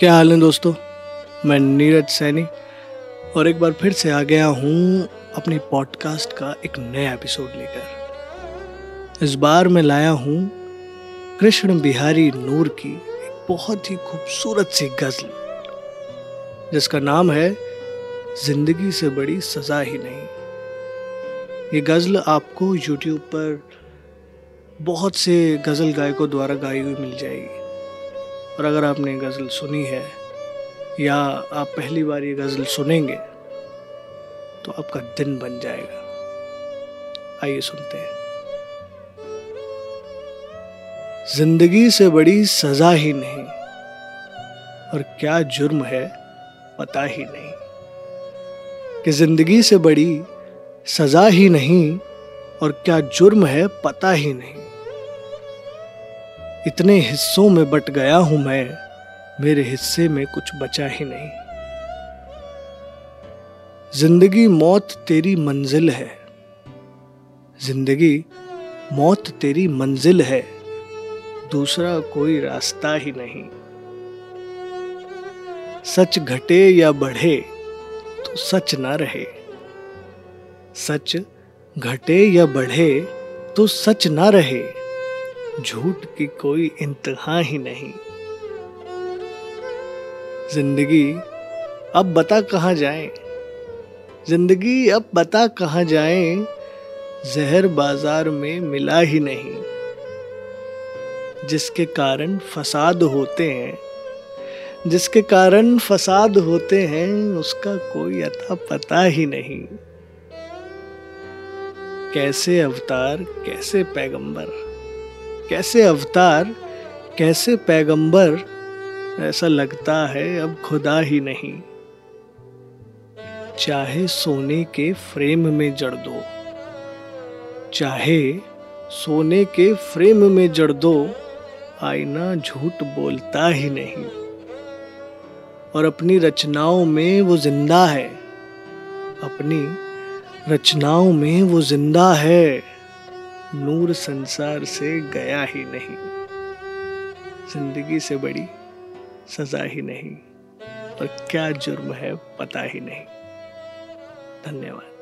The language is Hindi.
क्या हाल है दोस्तों? मैं नीरज सैनी और एक बार फिर से आ गया हूँ अपनी पॉडकास्ट का एक नया एपिसोड लेकर। इस बार मैं लाया हूँ कृष्ण बिहारी नूर की एक बहुत ही खूबसूरत सी गज़ल, जिसका नाम है ज़िंदगी से बड़ी सज़ा ही नहीं। ये गज़ल आपको यूट्यूब पर बहुत से गज़ल गायकों द्वारा गाई हुई मिल जाएगी। और अगर आपने गज़ल सुनी है या आप पहली बार ये गज़ल सुनेंगे तो आपका दिन बन जाएगा। आइए सुनते हैं। ज़िंदगी से बड़ी सजा ही नहीं और क्या जुर्म है पता ही नहीं कि ज़िंदगी से बड़ी सजा ही नहीं और क्या जुर्म है पता ही नहीं। इतने हिस्सों में बट गया हूँ मैं, मेरे हिस्से में कुछ बचा ही नहीं। ज़िंदगी मौत तेरी मंजिल है। ज़िंदगी मौत तेरी मंजिल है, दूसरा कोई रास्ता ही नहीं। सच घटे या बढ़े तो सच ना रहे। सच घटे या बढ़े तो सच ना रहे। झूठ की कोई इंतहा ही नहीं। ज़िंदगी अब बता कहाँ जाए? ज़िंदगी अब बता कहाँ जाए? जहर बाज़ार में मिला ही नहीं। जिसके कारण फसाद होते हैं, जिसके कारण फसाद होते हैं, उसका कोई अता पता ही नहीं। कैसे अवतार, कैसे पैगंबर? कैसे अवतार, कैसे पैगंबर, ऐसा लगता है अब खुदा ही नहीं। चाहे सोने के फ्रेम में जड़ दो, चाहे सोने के फ्रेम में जड़ दो, आईना झूठ बोलता ही नहीं। और अपनी रचनाओं में वो ज़िंदा है, अपनी रचनाओं में वो ज़िंदा है। नूर संसार से गया ही नहीं। ज़िंदगी से बड़ी सजा ही नहीं। और क्या जुर्म है पता ही नहीं। धन्यवाद।